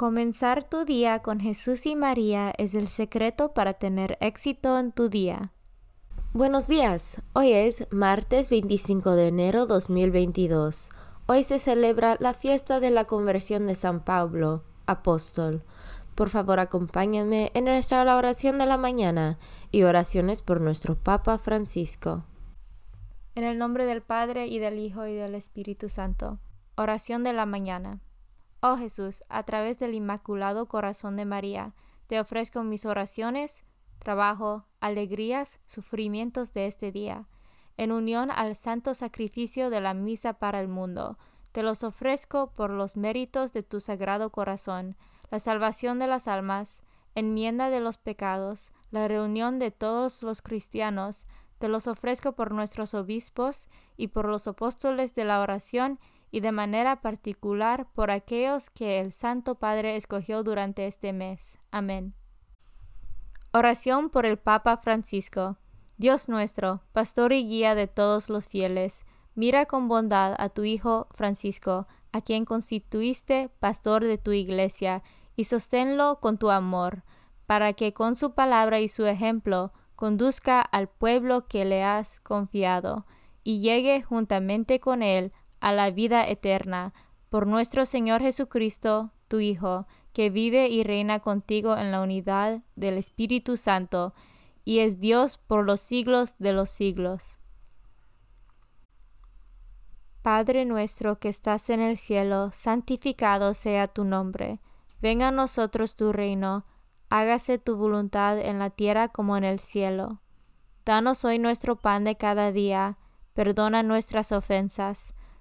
Comenzar tu día con Jesús y María es el secreto para tener éxito en tu día. Buenos días, hoy es martes 25 de enero 2022. Hoy se celebra la fiesta de la conversión de San Pablo, apóstol. Por favor, acompáñame en nuestra oración de la mañana y oraciones por nuestro Papa Francisco. En el nombre del Padre y del Hijo y del Espíritu Santo. Oración de la mañana. Oh Jesús, a través del Inmaculado Corazón de María, te ofrezco mis oraciones, trabajo, alegrías, sufrimientos de este día, en unión al santo sacrificio de la misa para el mundo. Te los ofrezco por los méritos de tu sagrado corazón, la salvación de las almas, enmienda de los pecados, la reunión de todos los cristianos, te los ofrezco por nuestros obispos y por los apóstoles de la oración y de manera particular por aquellos que el Santo Padre escogió durante este mes. Amén. Oración por el Papa Francisco. Dios nuestro, pastor y guía de todos los fieles, mira con bondad a tu Hijo Francisco, a quien constituiste pastor de tu iglesia, y sosténlo con tu amor, para que con su palabra y su ejemplo conduzca al pueblo que le has confiado, y llegue juntamente con él a la vida eterna, por nuestro Señor Jesucristo, tu Hijo, que vive y reina contigo en la unidad del Espíritu Santo, y es Dios por los siglos de los siglos. Padre nuestro que estás en el cielo, santificado sea tu nombre. Venga a nosotros tu reino, hágase tu voluntad en la tierra como en el cielo. Danos hoy nuestro pan de cada día, perdona nuestras ofensas,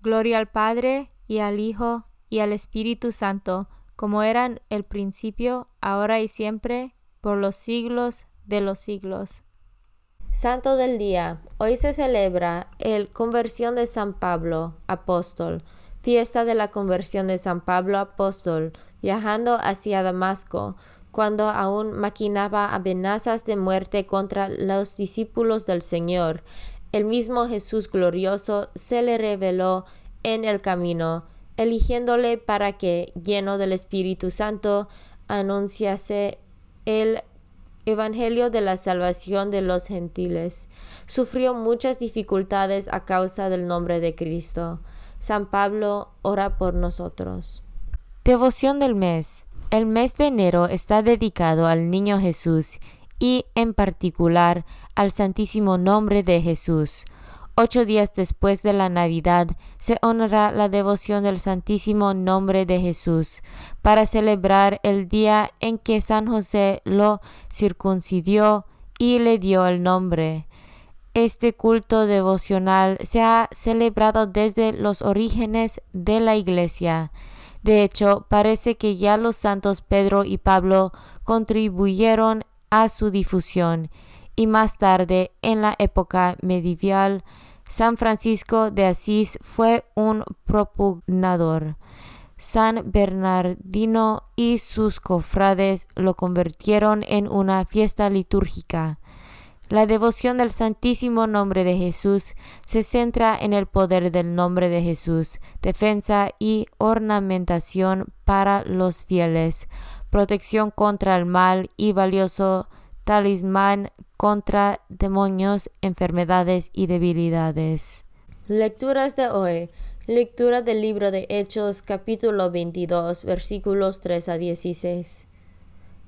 Gloria al Padre, y al Hijo, y al Espíritu Santo, como eran el principio, ahora y siempre, por los siglos de los siglos. Santo del Día. Hoy se celebra el conversión de San Pablo, apóstol, fiesta de la conversión de San Pablo, apóstol, viajando hacia Damasco, cuando aún maquinaba amenazas de muerte contra los discípulos del Señor el mismo Jesús glorioso se le reveló en el camino, eligiéndole para que, lleno del Espíritu Santo, anunciase el Evangelio de la salvación de los gentiles. Sufrió muchas dificultades a causa del nombre de Cristo. San Pablo ora por nosotros. Devoción del mes. El mes de enero está dedicado al Niño Jesús y en particular al Santísimo Nombre de Jesús. Ocho días después de la Navidad se honra la devoción del Santísimo Nombre de Jesús para celebrar el día en que San José lo circuncidió y le dio el nombre. Este culto devocional se ha celebrado desde los orígenes de la Iglesia. De hecho, parece que ya los santos Pedro y Pablo contribuyeron a su difusión y más tarde, en la época medieval, San Francisco de Asís fue un propugnador. San Bernardino y sus cofrades lo convirtieron en una fiesta litúrgica. La devoción del Santísimo Nombre de Jesús se centra en el poder del nombre de Jesús, defensa y ornamentación para los fieles, protección contra el mal y valioso talismán contra demonios, enfermedades y debilidades. Lecturas de hoy. Lectura del libro de Hechos capítulo 22 versículos 3 a 16.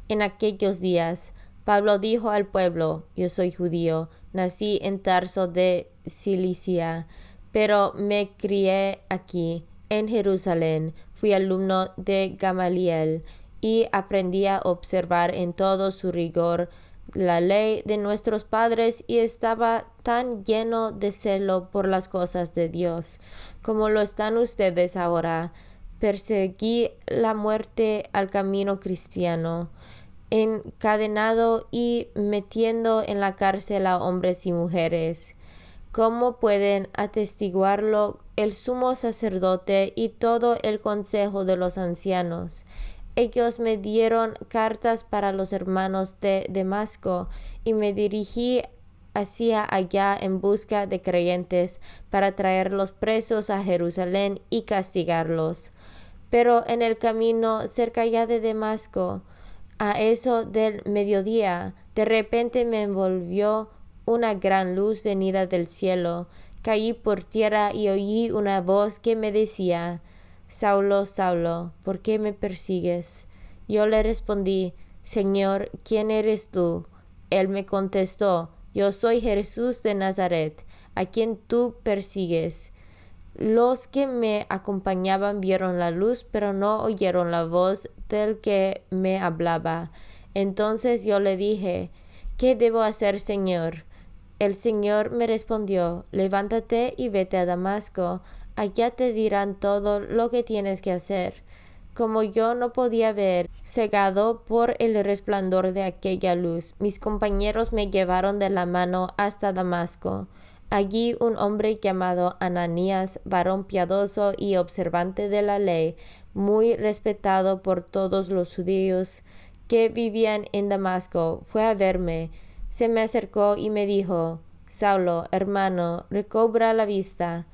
En aquellos días, Pablo dijo al pueblo, yo soy judío, nací en Tarso de Cilicia, pero me crié aquí, en Jerusalén, fui alumno de Gamaliel y aprendí a observar en todo su rigor la ley de nuestros padres y estaba tan lleno de celo por las cosas de Dios, como lo están ustedes ahora. perseguí la muerte al camino cristiano, encadenado y metiendo en la cárcel a hombres y mujeres. ¿Cómo pueden atestiguarlo el sumo sacerdote y todo el consejo de los ancianos? Ellos me dieron cartas para los hermanos de Damasco y me dirigí hacia allá en busca de creyentes para traerlos presos a Jerusalén y castigarlos. Pero en el camino cerca ya de Damasco, a eso del mediodía, de repente me envolvió una gran luz venida del cielo. Caí por tierra y oí una voz que me decía, Saulo, Saulo, ¿por qué me persigues? Yo le respondí, Señor, ¿quién eres tú? Él me contestó, Yo soy Jesús de Nazaret, a quien tú persigues. Los que me acompañaban vieron la luz, pero no oyeron la voz del que me hablaba. Entonces yo le dije, ¿qué debo hacer, Señor? El Señor me respondió, levántate y vete a Damasco, allá te dirán todo lo que tienes que hacer. Como yo no podía ver, cegado por el resplandor de aquella luz, mis compañeros me llevaron de la mano hasta Damasco. Allí un hombre llamado Ananías, varón piadoso y observante de la ley, muy respetado por todos los judíos que vivían en Damasco, fue a verme. Se me acercó y me dijo, Saulo, hermano, recobra la vista.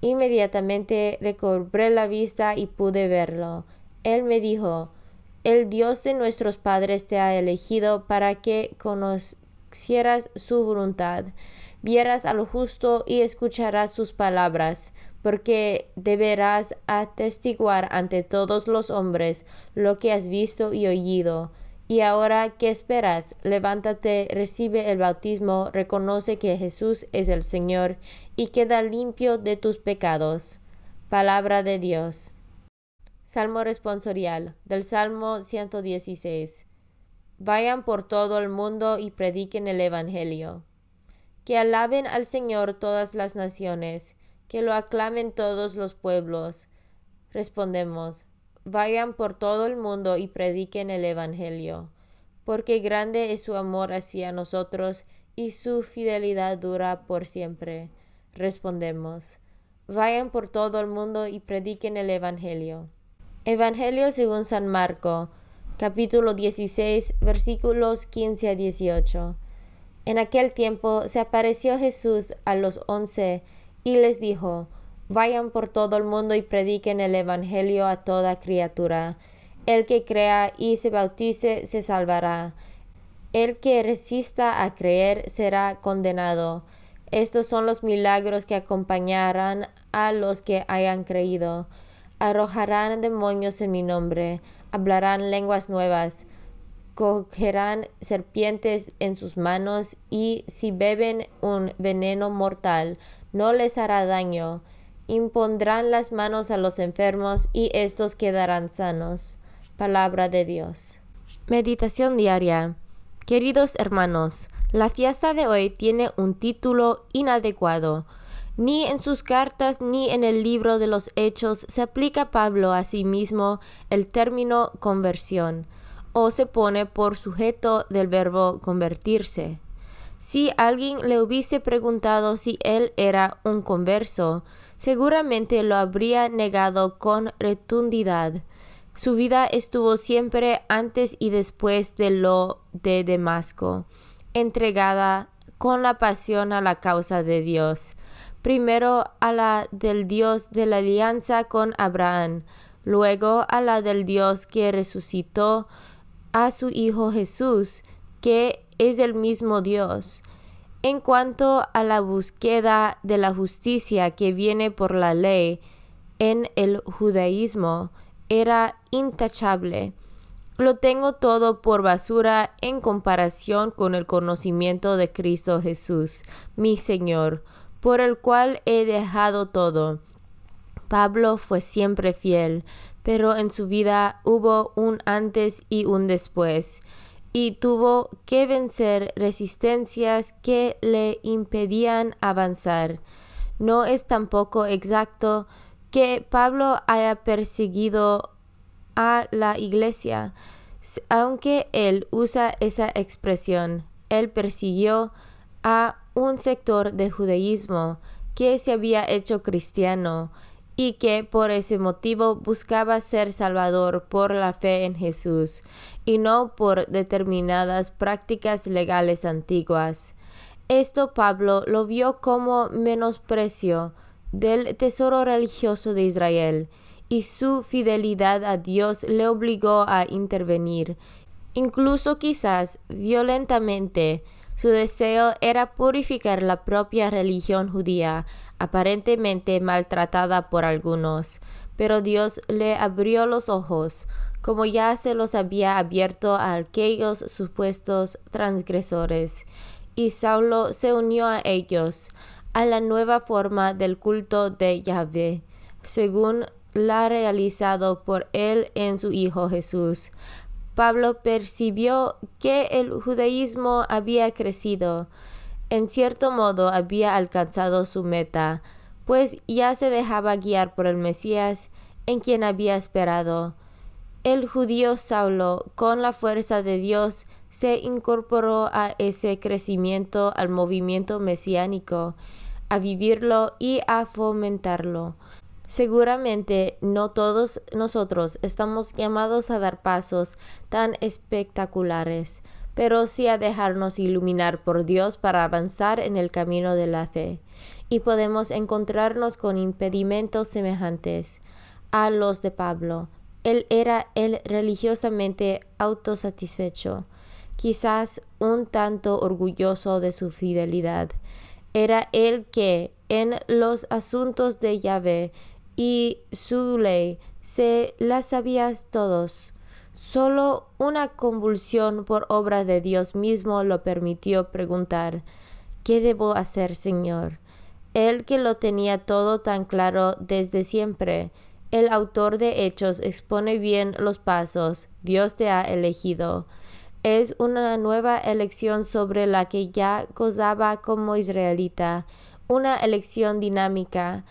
Inmediatamente recobré la vista y pude verlo. Él me dijo, El Dios de nuestros padres te ha elegido para que conocieras su voluntad vieras a lo justo y escucharás sus palabras, porque deberás atestiguar ante todos los hombres lo que has visto y oído. Y ahora, ¿qué esperas? Levántate, recibe el bautismo, reconoce que Jesús es el Señor y queda limpio de tus pecados. Palabra de Dios. Salmo responsorial del Salmo 116. Vayan por todo el mundo y prediquen el Evangelio. Que alaben al Señor todas las naciones, que lo aclamen todos los pueblos. Respondemos, vayan por todo el mundo y prediquen el Evangelio, porque grande es su amor hacia nosotros y su fidelidad dura por siempre. Respondemos, vayan por todo el mundo y prediquen el Evangelio. Evangelio según San Marco, capítulo 16, versículos 15 a 18. En aquel tiempo se apareció Jesús a los once y les dijo, Vayan por todo el mundo y prediquen el Evangelio a toda criatura. El que crea y se bautice se salvará. El que resista a creer será condenado. Estos son los milagros que acompañarán a los que hayan creído. Arrojarán demonios en mi nombre, hablarán lenguas nuevas cogerán serpientes en sus manos y si beben un veneno mortal no les hará daño. Impondrán las manos a los enfermos y estos quedarán sanos. Palabra de Dios. Meditación diaria. Queridos hermanos, la fiesta de hoy tiene un título inadecuado. Ni en sus cartas ni en el libro de los Hechos se aplica Pablo a sí mismo el término conversión o se pone por sujeto del verbo convertirse. Si alguien le hubiese preguntado si él era un converso, seguramente lo habría negado con retundidad. Su vida estuvo siempre antes y después de lo de Damasco, entregada con la pasión a la causa de Dios, primero a la del Dios de la alianza con Abraham, luego a la del Dios que resucitó a su Hijo Jesús, que es el mismo Dios. En cuanto a la búsqueda de la justicia que viene por la ley en el judaísmo, era intachable. Lo tengo todo por basura en comparación con el conocimiento de Cristo Jesús, mi Señor, por el cual he dejado todo. Pablo fue siempre fiel, pero en su vida hubo un antes y un después, y tuvo que vencer resistencias que le impedían avanzar. No es tampoco exacto que Pablo haya perseguido a la iglesia. Aunque él usa esa expresión, él persiguió a un sector de judaísmo que se había hecho cristiano y que por ese motivo buscaba ser salvador por la fe en Jesús y no por determinadas prácticas legales antiguas. Esto Pablo lo vio como menosprecio del tesoro religioso de Israel y su fidelidad a Dios le obligó a intervenir, incluso quizás violentamente. Su deseo era purificar la propia religión judía, aparentemente maltratada por algunos, pero Dios le abrió los ojos, como ya se los había abierto a aquellos supuestos transgresores, y Saulo se unió a ellos, a la nueva forma del culto de Yahvé, según la realizado por él en su Hijo Jesús. Pablo percibió que el judaísmo había crecido, en cierto modo había alcanzado su meta, pues ya se dejaba guiar por el Mesías en quien había esperado. El judío Saulo, con la fuerza de Dios, se incorporó a ese crecimiento al movimiento mesiánico, a vivirlo y a fomentarlo. Seguramente no todos nosotros estamos llamados a dar pasos tan espectaculares, pero sí a dejarnos iluminar por Dios para avanzar en el camino de la fe. Y podemos encontrarnos con impedimentos semejantes a los de Pablo. Él era el religiosamente autosatisfecho, quizás un tanto orgulloso de su fidelidad. Era él que, en los asuntos de Yahvé, y su ley se la sabías todos. Solo una convulsión por obra de Dios mismo lo permitió preguntar ¿Qué debo hacer, Señor? Él que lo tenía todo tan claro desde siempre, el autor de Hechos expone bien los pasos. Dios te ha elegido. Es una nueva elección sobre la que ya gozaba como israelita, una elección dinámica,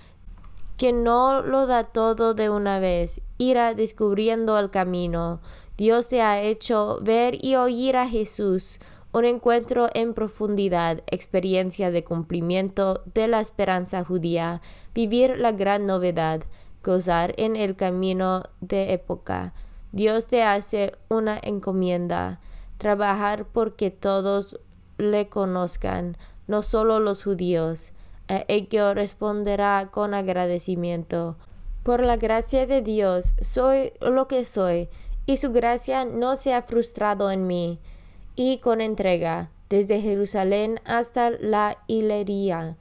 que no lo da todo de una vez, irá descubriendo el camino. Dios te ha hecho ver y oír a Jesús, un encuentro en profundidad, experiencia de cumplimiento de la esperanza judía, vivir la gran novedad, gozar en el camino de época. Dios te hace una encomienda, trabajar porque todos le conozcan, no solo los judíos ello responderá con agradecimiento. Por la gracia de Dios soy lo que soy, y su gracia no se ha frustrado en mí. Y con entrega, desde Jerusalén hasta la hilería,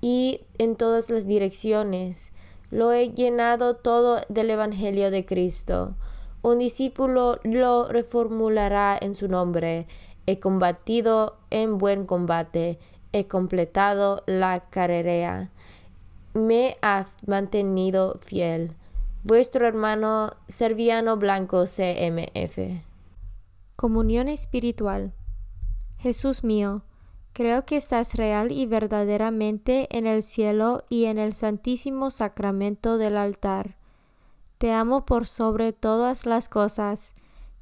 y en todas las direcciones, lo he llenado todo del Evangelio de Cristo. Un discípulo lo reformulará en su nombre. He combatido en buen combate he completado la carrera, me ha mantenido fiel. Vuestro hermano Serviano Blanco CMF. Comunión espiritual. Jesús mío, creo que estás real y verdaderamente en el cielo y en el santísimo sacramento del altar. Te amo por sobre todas las cosas,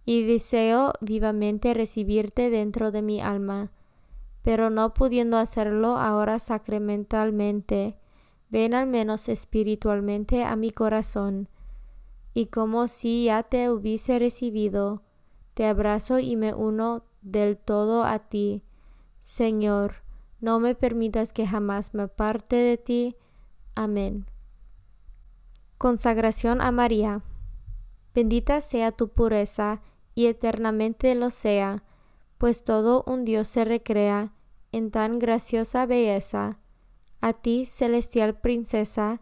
y deseo vivamente recibirte dentro de mi alma pero no pudiendo hacerlo ahora sacramentalmente, ven al menos espiritualmente a mi corazón, y como si ya te hubiese recibido, te abrazo y me uno del todo a ti. Señor, no me permitas que jamás me aparte de ti. Amén. Consagración a María. Bendita sea tu pureza, y eternamente lo sea pues todo un Dios se recrea en tan graciosa belleza. A ti, celestial princesa,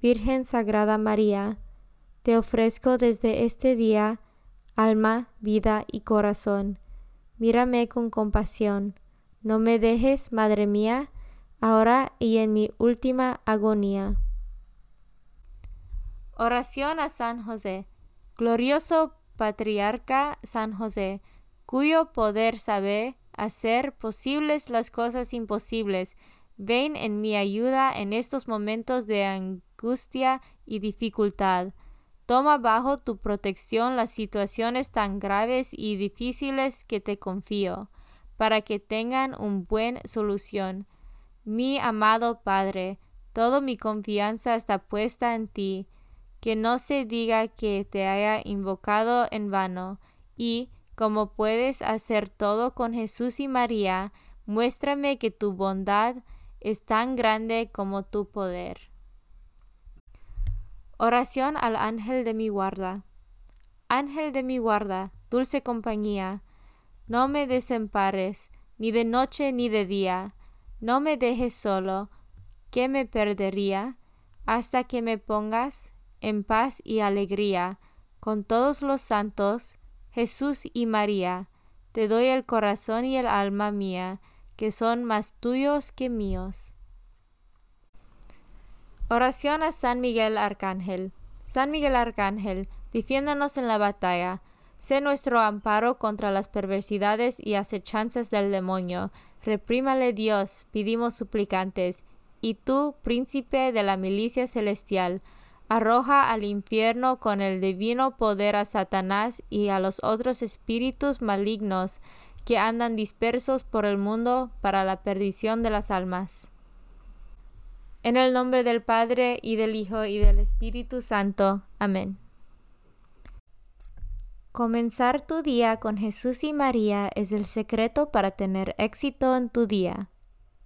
Virgen Sagrada María, te ofrezco desde este día alma, vida y corazón. Mírame con compasión. No me dejes, Madre mía, ahora y en mi última agonía. Oración a San José. Glorioso Patriarca San José, cuyo poder sabe hacer posibles las cosas imposibles. ven en mi ayuda en estos momentos de angustia y dificultad. Toma bajo tu protección las situaciones tan graves y difíciles que te confío, para que tengan un buen solución. Mi amado Padre, toda mi confianza está puesta en ti, que no se diga que te haya invocado en vano, y, como puedes hacer todo con Jesús y María, muéstrame que tu bondad es tan grande como tu poder. Oración al ángel de mi guarda. Ángel de mi guarda, dulce compañía, no me desempares, ni de noche ni de día, no me dejes solo, que me perdería, hasta que me pongas en paz y alegría, con todos los santos, Jesús y María, te doy el corazón y el alma mía, que son más tuyos que míos. Oración a San Miguel Arcángel. San Miguel Arcángel, defiéndanos en la batalla. Sé nuestro amparo contra las perversidades y acechanzas del demonio. Reprímale Dios, pedimos suplicantes. Y tú, príncipe de la milicia celestial, arroja al infierno con el divino poder a Satanás y a los otros espíritus malignos que andan dispersos por el mundo para la perdición de las almas. En el nombre del Padre y del Hijo y del Espíritu Santo. Amén. Comenzar tu día con Jesús y María es el secreto para tener éxito en tu día.